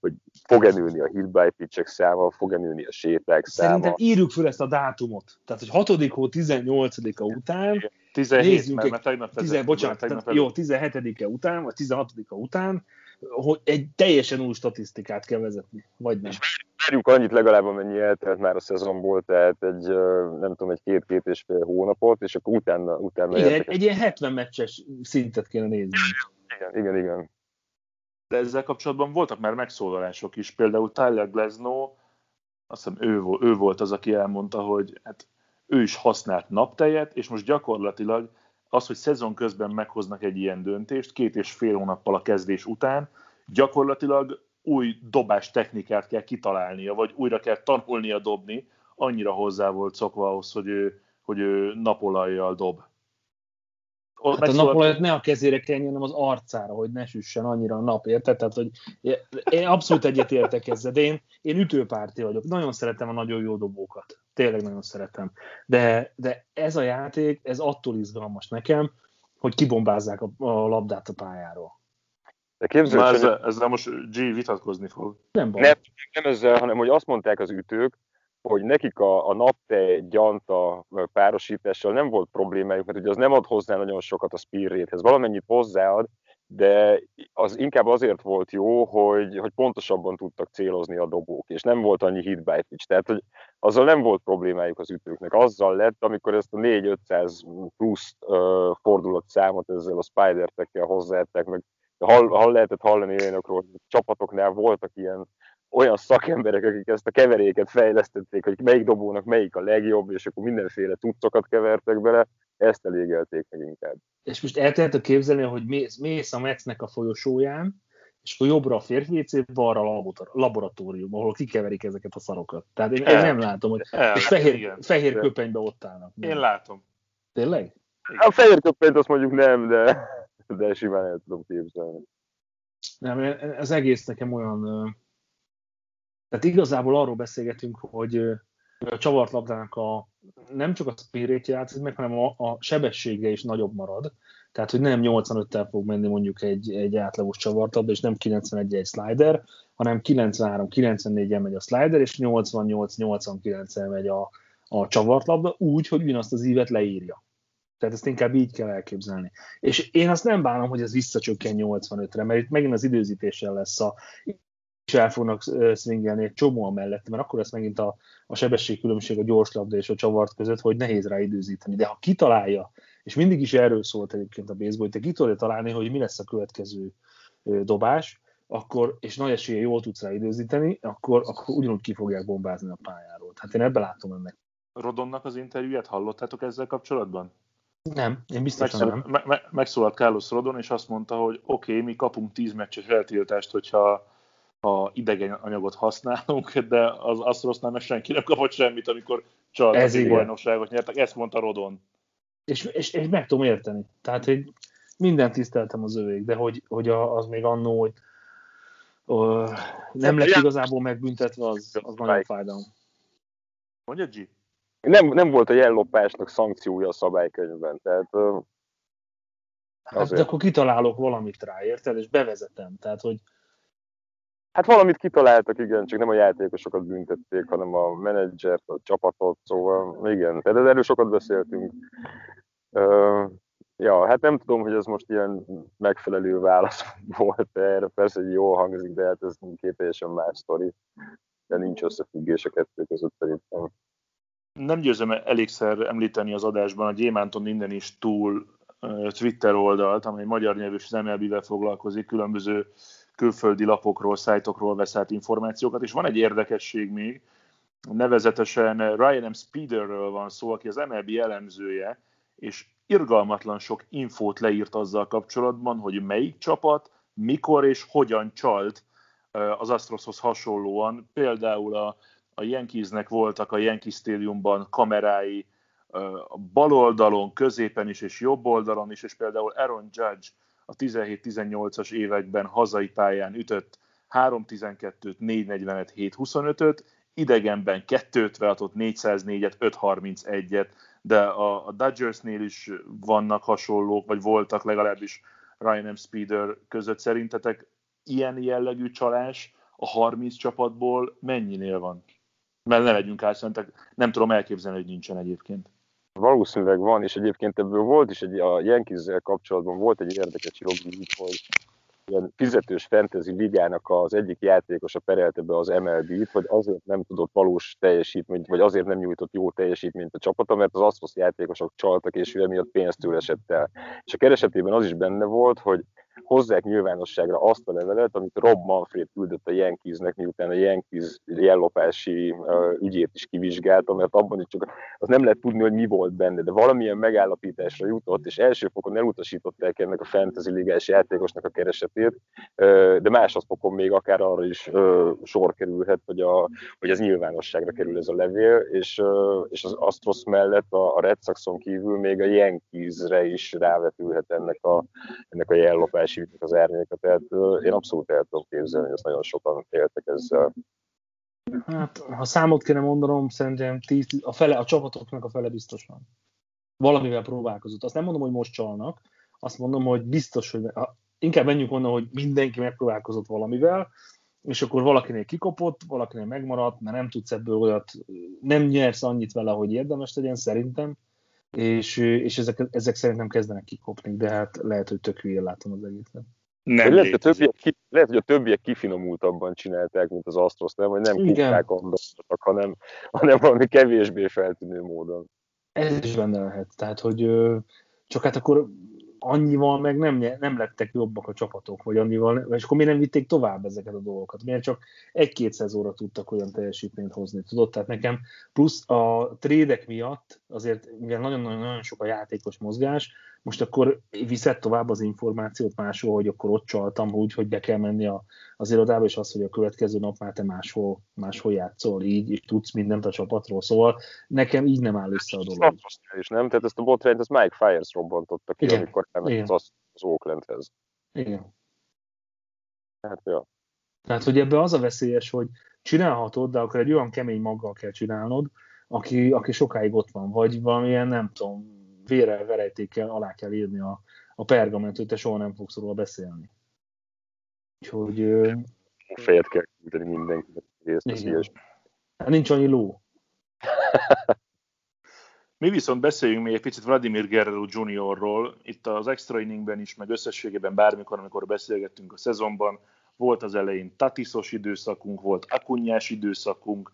hogy fog-e nőni a hit by pitchek száma, fog-e nőni a séták száma. Szerintem írjuk fel ezt a dátumot. Tehát, hogy 6. hó 18-a után 17, nézzünk mert, mert tegnap, tizen, bocsánat, tegnap tehát, jó, 17-e után, vagy 16-a után, hogy egy teljesen új statisztikát kell vezetni, vagy nem. És várjuk annyit legalább, amennyi eltelt már a szezonból, tehát egy, nem tudom, egy két-két és fél hónapot, és akkor utána... utána igen, egy, egy ilyen 70 meccses szintet kéne nézni. Igen, igen, igen. De ezzel kapcsolatban voltak már megszólalások is, például Tyler Glasnow, azt hiszem ő, ő volt az, aki elmondta, hogy hát ő is használt naptejet, és most gyakorlatilag az, hogy szezon közben meghoznak egy ilyen döntést, két és fél hónappal a kezdés után, gyakorlatilag új dobás technikát kell kitalálnia, vagy újra kell tanulnia dobni, annyira hozzá volt szokva ahhoz, hogy ő, hogy ő napolajjal dob. Hát a napolajat ne a kezére kenjen, hanem az arcára, hogy ne süssen annyira a nap, érted? Tehát, hogy én abszolút egyetértek ezzel, de én, én ütőpárti vagyok. Nagyon szeretem a nagyon jó dobókat. Tényleg nagyon szeretem. De, de ez a játék, ez attól izgalmas nekem, hogy kibombázzák a, a labdát a pályáról. De képzeld, hogy ezzel, ezzel most G vitatkozni fog. Nem, baj. nem, nem ezzel, hanem hogy azt mondták az ütők, hogy nekik a, a naptej gyanta párosítással nem volt problémájuk, mert ugye az nem ad hozzá nagyon sokat a speed Valamennyit hozzáad, de az inkább azért volt jó, hogy, hogy pontosabban tudtak célozni a dobók, és nem volt annyi hit by pitch. Tehát, hogy azzal nem volt problémájuk az ütőknek. Azzal lett, amikor ezt a 4-500 plusz fordulat számot ezzel a spider-tekkel hozzáadták, meg hall, hall lehetett hallani olyanokról, hogy csapatoknál voltak ilyen olyan szakemberek, akik ezt a keveréket fejlesztették, hogy melyik dobónak melyik a legjobb, és akkor mindenféle tudtokat kevertek bele, ezt elégelték meg inkább. És most el tudjátok képzelni, hogy mész, mész a Metsznek a folyosóján, és akkor jobbra a férfi WC, balra a laboratórium, ahol kikeverik ezeket a szarokat. Tehát én, én nem látom, hogy el, és fehér, igen. fehér köpenybe ott állnak. Nem. Én látom. Tényleg? A fehér köpenyt azt mondjuk nem, de, de simán el tudom képzelni. Nem, az egész nekem olyan tehát igazából arról beszélgetünk, hogy a csavart labdának a, nem csak a speed játszik meg, hanem a, a sebessége is nagyobb marad. Tehát, hogy nem 85-tel fog menni mondjuk egy, egy átlagos csavartlabda, és nem 91 egy slider, hanem 93-94-en megy a slider, és 88-89-en megy a, a csavartlabda, úgy, hogy ugyanazt az ívet leírja. Tehát ezt inkább így kell elképzelni. És én azt nem bánom, hogy ez visszacsökken 85-re, mert itt megint az időzítéssel lesz a is el fognak swingelni egy csomó mellett, mert akkor lesz megint a, a sebességkülönbség a gyorslabda és a csavart között, hogy nehéz rá időzíteni. De ha kitalálja, és mindig is erről szólt egyébként a baseball, hogy te ki tudod találni, hogy mi lesz a következő dobás, akkor, és nagy esélye jól tudsz rá időzíteni, akkor, akkor ugyanúgy ki fogják bombázni a pályáról. Tehát én ebben látom ennek. Rodonnak az interjúját hallottátok ezzel kapcsolatban? Nem, én biztosan nem. Me- me- megszólalt Carlos Rodon, és azt mondta, hogy oké, okay, mi kapunk 10 meccses eltiltást, hogyha ha idegen anyagot használunk, de az Astrosnál meg senki nem kapott semmit, amikor csak Ez a bajnokságot nyertek. Ezt mondta Rodon. És, és, és meg tudom érteni. Tehát, hogy minden tiszteltem az övék, de hogy, hogy az még annó, hogy ö, nem lett igazából megbüntetve, az, az nagyon fájdalom. Mondja G? Nem, nem volt a jellopásnak szankciója a szabálykönyvben, tehát Hát, de akkor kitalálok valamit rá, érted? És bevezetem. Tehát, hogy Hát valamit kitaláltak, igen, csak nem a játékosokat büntették, hanem a menedzsert, a csapatot, szóval igen, tehát erről sokat beszéltünk. Uh, ja, hát nem tudom, hogy ez most ilyen megfelelő válasz <laughs> volt erre, persze, hogy jól hangzik, de hát ez két teljesen más sztori, de nincs összefüggés a kettő között szerintem. Nem győzöm elégszer említeni az adásban a Gyémánton innen is túl Twitter oldalt, amely magyar nyelvű az MLB-vel foglalkozik, különböző külföldi lapokról, szájtokról veszelt információkat, és van egy érdekesség még, nevezetesen Ryan M. Speederről van szó, aki az MLB elemzője, és irgalmatlan sok infót leírt azzal kapcsolatban, hogy melyik csapat, mikor és hogyan csalt az Astroshoz hasonlóan. Például a, a Yankeesnek voltak a Yankee Stadiumban kamerái a bal oldalon, középen is és jobb oldalon is, és például Aaron Judge a 17-18-as években hazai pályán ütött 3-12-t, 4-40-et, 7-25-öt, idegenben 2-56-ot, 404-et, 5-31-et, de a, a Dodgersnél is vannak hasonlók, vagy voltak legalábbis Ryan M. Speeder között. Szerintetek ilyen jellegű csalás a 30 csapatból mennyinél van? Mert ne legyünk álszentek, nem tudom elképzelni, hogy nincsen egyébként. Valószínűleg van, és egyébként ebből volt is egy, a yankees kapcsolatban volt egy érdekes jogi hogy ilyen fizetős fantasy ligának az egyik játékosa perelte be az MLB-t, hogy azért nem tudott valós teljesítményt, vagy azért nem nyújtott jó teljesítményt a csapata, mert az Astros játékosok csaltak, és ő emiatt pénztől esett el. És a keresetében az is benne volt, hogy hozzák nyilvánosságra azt a levelet, amit Rob Manfred küldött a Yankeesnek, miután a Yankees jellopási ügyét is kivizsgálta, mert abban is csak az nem lehet tudni, hogy mi volt benne, de valamilyen megállapításra jutott, és első fokon elutasították ennek a fantasy ligás játékosnak a keresetét, de másodfokon még akár arra is sor kerülhet, hogy, a, hogy ez nyilvánosságra kerül ez a levél, és, és az Astros mellett a, a Red Soxon kívül még a Yankeesre is rávetülhet ennek a, ennek a jellopási ügynek az árnyéka, tehát én abszolút el tudom képzelni, hogy ezt nagyon sokan éltek ezzel. Hát, ha számot kéne mondanom, szerintem tíz, a, fele, a csapatoknak a fele biztos van. Valamivel próbálkozott. Azt nem mondom, hogy most csalnak, azt mondom, hogy biztos, hogy inkább menjünk onnan, hogy mindenki megpróbálkozott valamivel, és akkor valakinél kikopott, valakinél megmaradt, mert nem tudsz ebből olyat, nem nyersz annyit vele, hogy érdemes legyen, szerintem, és, és ezek, ezek szerintem kezdenek kikopni, de hát lehet, hogy tök hülyén látom az egészet. Nem lehet, a többiek, lehet, hogy a többiek kifinomultabban csinálták, mint az Astros, nem, hogy nem kupták hanem, hanem valami kevésbé feltűnő módon. Ez is benne lehet. Tehát, hogy csak hát akkor annyival meg nem, nem lettek jobbak a csapatok, vagy annyival, és akkor miért nem vitték tovább ezeket a dolgokat? Miért csak egy-két szezóra tudtak olyan teljesítményt hozni, tudod? Tehát nekem plusz a trédek miatt azért, mivel nagyon-nagyon sok a játékos mozgás, most akkor viszed tovább az információt máshol, hogy akkor ott csaltam úgy, hogy be kell menni a, az irodába, és az, hogy a következő nap már te máshol, máshol játszol így, és tudsz mindent a csapatról. Szóval nekem így nem áll össze a dolog. És nem? Tehát ezt a botrányt, ezt Mike Fires robbantotta ki, Igen. amikor elment az, az Oaklandhez. Igen. Hát, ja. Tehát, hogy ebbe az a veszélyes, hogy csinálhatod, de akkor egy olyan kemény maggal kell csinálnod, aki, aki sokáig ott van, vagy valamilyen, nem tudom, vérrel, verejtékkel alá kell írni a, a pergamentőt, te soha nem fogsz róla beszélni. Úgyhogy... Fejet kell küldeni mindenkinek. Hát nincs annyi ló. <laughs> Mi viszont beszéljünk még egy picit Vladimir Guerrero Juniorról. Itt az extra inningben is, meg összességében bármikor, amikor beszélgettünk a szezonban, volt az elején Tatiszos időszakunk, volt Akunyás időszakunk,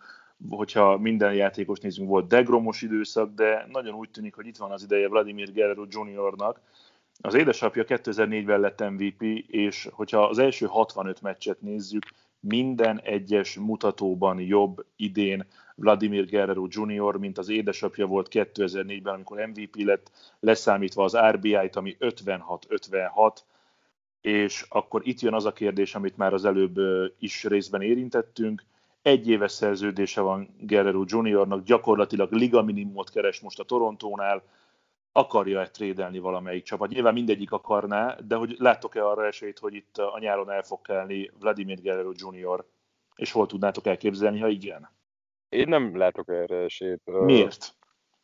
hogyha minden játékos nézünk, volt degromos időszak, de nagyon úgy tűnik, hogy itt van az ideje Vladimir Guerrero Juniornak. Az édesapja 2004-ben lett MVP, és hogyha az első 65 meccset nézzük, minden egyes mutatóban jobb idén Vladimir Guerrero Jr., mint az édesapja volt 2004-ben, amikor MVP lett, leszámítva az RBI-t, ami 56-56, és akkor itt jön az a kérdés, amit már az előbb is részben érintettünk, egy éves szerződése van Guerrero Juniornak, gyakorlatilag liga minimumot keres most a Torontónál, akarja-e trédelni valamelyik csapat? Nyilván mindegyik akarná, de hogy láttok-e arra esélyt, hogy itt a nyáron el fog kelni Vladimir Guerrero Junior, és hol tudnátok elképzelni, ha igen? Én nem látok erre esélyt. Miért?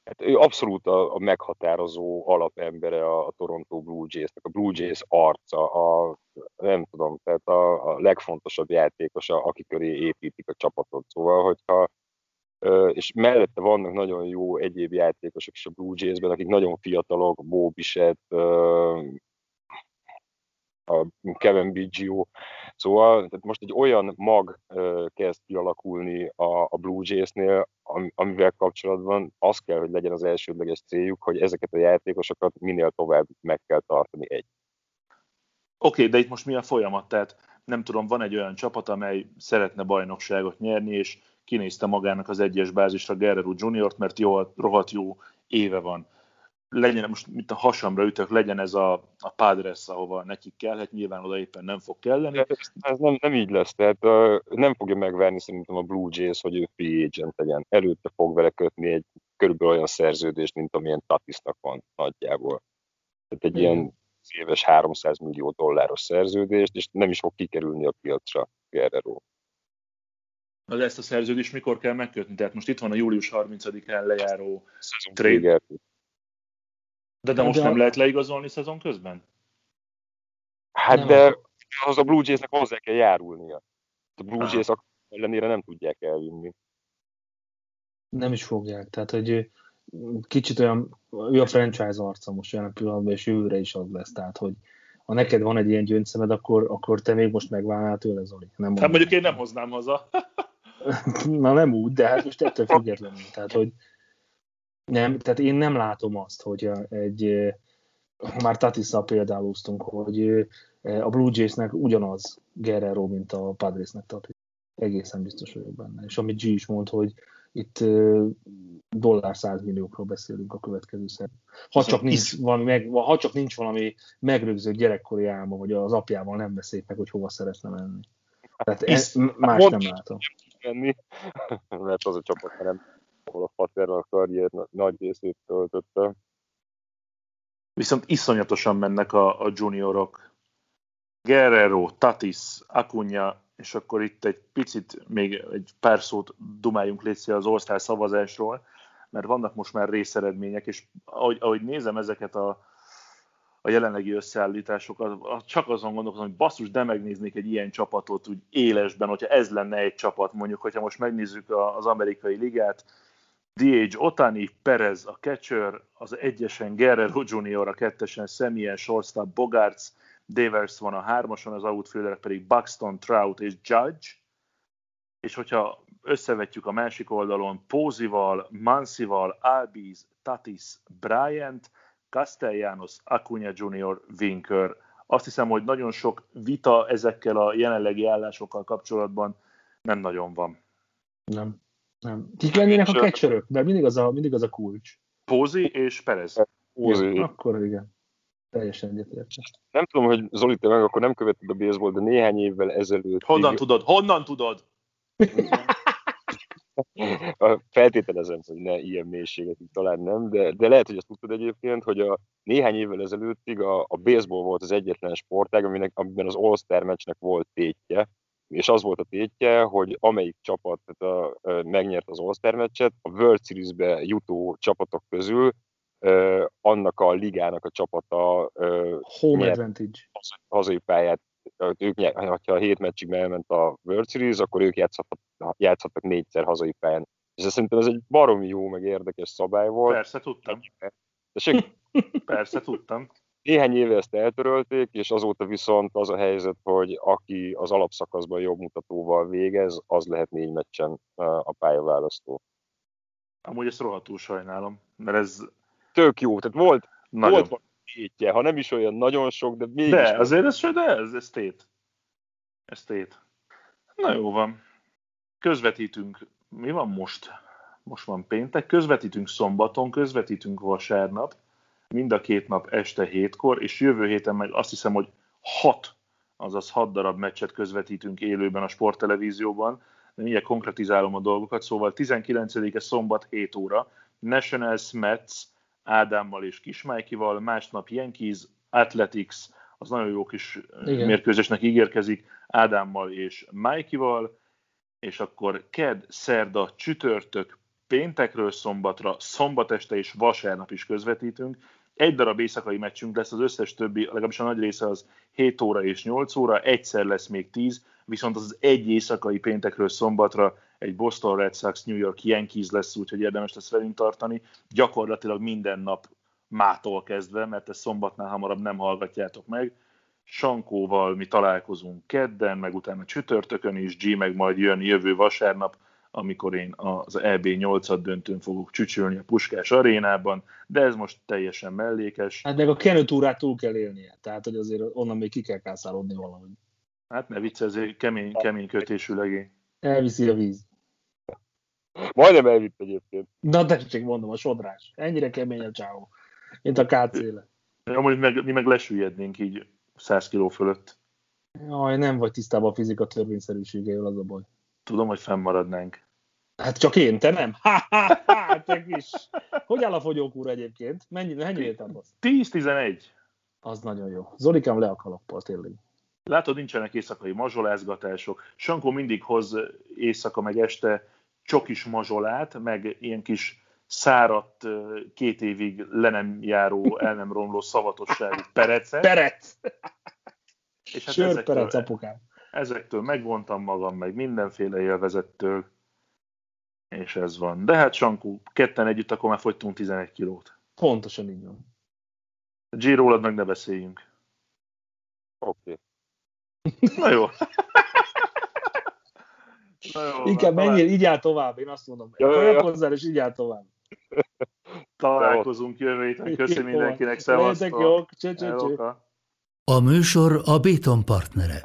Hát ő abszolút a, a meghatározó alapembere a, a Toronto Blue Jays-nek, a Blue Jays arca, a, nem tudom, tehát a, a legfontosabb játékos, aki köré építik a csapatot. Szóval, hogyha és mellette vannak nagyon jó egyéb játékosok is a Blue Jays-ben, akik nagyon fiatalok, Bo Bichette, a Kevin Biggio. Szóval tehát most egy olyan mag kezd kialakulni a, a Blue Jays-nél, amivel kapcsolatban az kell, hogy legyen az elsődleges céljuk, hogy ezeket a játékosokat minél tovább meg kell tartani egy. Oké, okay, de itt most mi a folyamat? Tehát nem tudom, van egy olyan csapat, amely szeretne bajnokságot nyerni, és kinézte magának az egyes bázisra Guerrero Juniort, mert jó, rohadt jó éve van legyen most, mint a hasamra ütök, legyen ez a, a Padres, ahova nekik kellhet, nyilván oda éppen nem fog kelleni. Ez, ez nem, nem így lesz, tehát uh, nem fogja megvárni szerintem a Blue Jays, hogy ő free agent legyen. Előtte fog vele kötni egy körülbelül olyan szerződést, mint amilyen Tatisnak van nagyjából. Tehát egy mm. ilyen éves 300 millió dolláros szerződést, és nem is fog kikerülni a piacra Guerrero. Na de ezt a szerződést mikor kell megkötni? Tehát most itt van a július 30-án lejáró trade. De, de most de nem lehet leigazolni szezon közben? Hát nem de az a Blue Jays-nek hozzá kell járulnia. A Blue Jays ellenére nem tudják elvinni. Nem is fogják. Tehát, hogy kicsit olyan, ő a franchise arca most jelen pillanatban, és jövőre is az lesz. Tehát, hogy ha neked van egy ilyen gyöngyszemed, akkor, akkor te még most megválnál tőle, Zoli. Nem hát mondjuk én nem hoznám haza. <laughs> Na nem úgy, de hát most ettől függetlenül. Tehát, hogy nem, tehát én nem látom azt, hogy egy, már Tatissal példálóztunk, hogy a Blue Jaysnek ugyanaz Guerrero, mint a Padresnek Tatis. Egészen biztos vagyok benne. És amit G is mond, hogy itt dollár 100 milliókról beszélünk a következő szerint. Ha csak, nincs valami, meg, ha csak nincs valami megrögzött gyerekkori álma, vagy az apjával nem beszélt meg, hogy hova szeretne menni. Tehát ez, más nem látom. Menni, <laughs> mert az a csapat nem, ahol a Paterra a karrier nagy részét töltötte. Viszont iszonyatosan mennek a, a juniorok. Guerrero, Tatis, Acuna, és akkor itt egy picit még egy pár szót dumáljunk létszi az ország szavazásról, mert vannak most már részeredmények, és ahogy, ahogy nézem ezeket a, a jelenlegi összeállításokat, csak azon gondolkozom, hogy basszus, de megnéznék egy ilyen csapatot úgy élesben, hogyha ez lenne egy csapat, mondjuk, hogyha most megnézzük az amerikai ligát, DH Otani, Perez a catcher, az egyesen Guerrero Junior, a kettesen Semien, Shortstop, Bogarts, Devers van a hármason, az outfielderek pedig Buxton, Trout és Judge, és hogyha összevetjük a másik oldalon Pózival, Mansival, Albiz, Tatis, Bryant, Castellanos, Acuna Jr., Winker. Azt hiszem, hogy nagyon sok vita ezekkel a jelenlegi állásokkal kapcsolatban nem nagyon van. Nem. Nem. Kik lennének a catcherök? Mert mindig az a, mindig az a kulcs. Pózi és Perez. Pózi. Ja, akkor igen. Teljesen egyetértek. Nem tudom, hogy Zoli, te meg akkor nem követted a baseball, de néhány évvel ezelőtt... Honnan tudod? Honnan tudod? Feltételezem, hogy ne ilyen mélységet, talán nem, de, de lehet, hogy azt tudtad egyébként, hogy a néhány évvel ezelőttig a, a baseball volt az egyetlen sportág, aminek, amiben az All-Star meccsnek volt tétje, és az volt a tétje, hogy amelyik csapat tehát a, a, megnyert az All-Star meccset, a World Series-be jutó csapatok közül uh, annak a ligának a csapata uh, Home advantage. hazai pályát ők, ha a hét meccsig elment a World Series, akkor ők játszhattak, játszhattak négyszer hazai pályán. És szerintem ez egy baromi jó, meg érdekes szabály volt. Persze, tudtam. <laughs> Persze, tudtam. Néhány éve ezt eltörölték, és azóta viszont az a helyzet, hogy aki az alapszakaszban jobb mutatóval végez, az lehet négy meccsen a pályaválasztó. Amúgy ezt rohadtul sajnálom, mert ez... Tök jó, tehát volt, Nagyon. volt tétje, ha nem is olyan nagyon sok, de mégis... De, azért ez, de ez, ez tét. Ez tét. Na jó van. Közvetítünk. Mi van most? Most van péntek. Közvetítünk szombaton, közvetítünk vasárnap. Mind a két nap este hétkor, és jövő héten meg azt hiszem, hogy hat, azaz hat darab meccset közvetítünk élőben a sporttelevízióban. De mindjárt konkretizálom a dolgokat. Szóval 19-e szombat 7 óra. Nationals Mets Ádámmal és Kismájkival, másnap Yankees, Athletics, az nagyon jó kis Igen. mérkőzésnek ígérkezik, Ádámmal és Májkival, és akkor ked, szerda, csütörtök, péntekről szombatra, szombat este és vasárnap is közvetítünk. Egy darab éjszakai meccsünk lesz, az összes többi, legalábbis a nagy része az 7 óra és 8 óra, egyszer lesz még 10, viszont az, egy éjszakai péntekről szombatra egy Boston Red Sox, New York Yankees lesz, úgyhogy érdemes lesz velünk tartani. Gyakorlatilag minden nap mától kezdve, mert ezt szombatnál hamarabb nem hallgatjátok meg. Sankóval mi találkozunk kedden, meg utána csütörtökön is, G meg majd jön jövő vasárnap, amikor én az EB 8 döntőn fogok csücsülni a Puskás arénában, de ez most teljesen mellékes. Hát meg a kenőtúrát túl kell élnie, tehát hogy azért onnan még ki kell kászálódni valahogy. Hát ne vicc, ez egy kemény, kemény kötésű legény. Elviszi a víz. Majdnem elvitt egyébként. Na tessék, mondom, a sodrás. Ennyire kemény a csáó, mint a KC-le. Ja, mondjuk meg, mi meg lesüllyednénk így 100 kiló fölött. Jaj, nem vagy tisztában a fizika törvényszerűségével, az a baj. Tudom, hogy fennmaradnánk. Hát csak én, te nem? Ha, ha, ha, te is. Hogy áll a fogyókúra egyébként? Mennyi, mennyi tartasz? 10-11. Az nagyon jó. Zolikám le a kalappal, tényleg. Látod, nincsenek éjszakai mazsolázgatások. Sankó mindig hoz éjszaka meg este csokis mazsolát, meg ilyen kis száradt, két évig le nem járó, el nem romló szavatosságú perecet. Perec! És hát Sör perec, apukám. Ezektől megvontam magam, meg mindenféle élvezettől, és ez van. De hát Sankó, ketten együtt, akkor már fogytunk 11 kilót. Pontosan így van. G-rólad meg ne beszéljünk. Oké. Okay. Na jó. Na jó <laughs> Inkább menjél, így áll tovább, én azt mondom. Hozzá, és így áll tovább. <laughs> Találkozunk jövő héten. <laughs> Köszönöm mindenkinek, szevasztok! Legyetek jók, cső, cső, cső. A műsor a Béton partnere.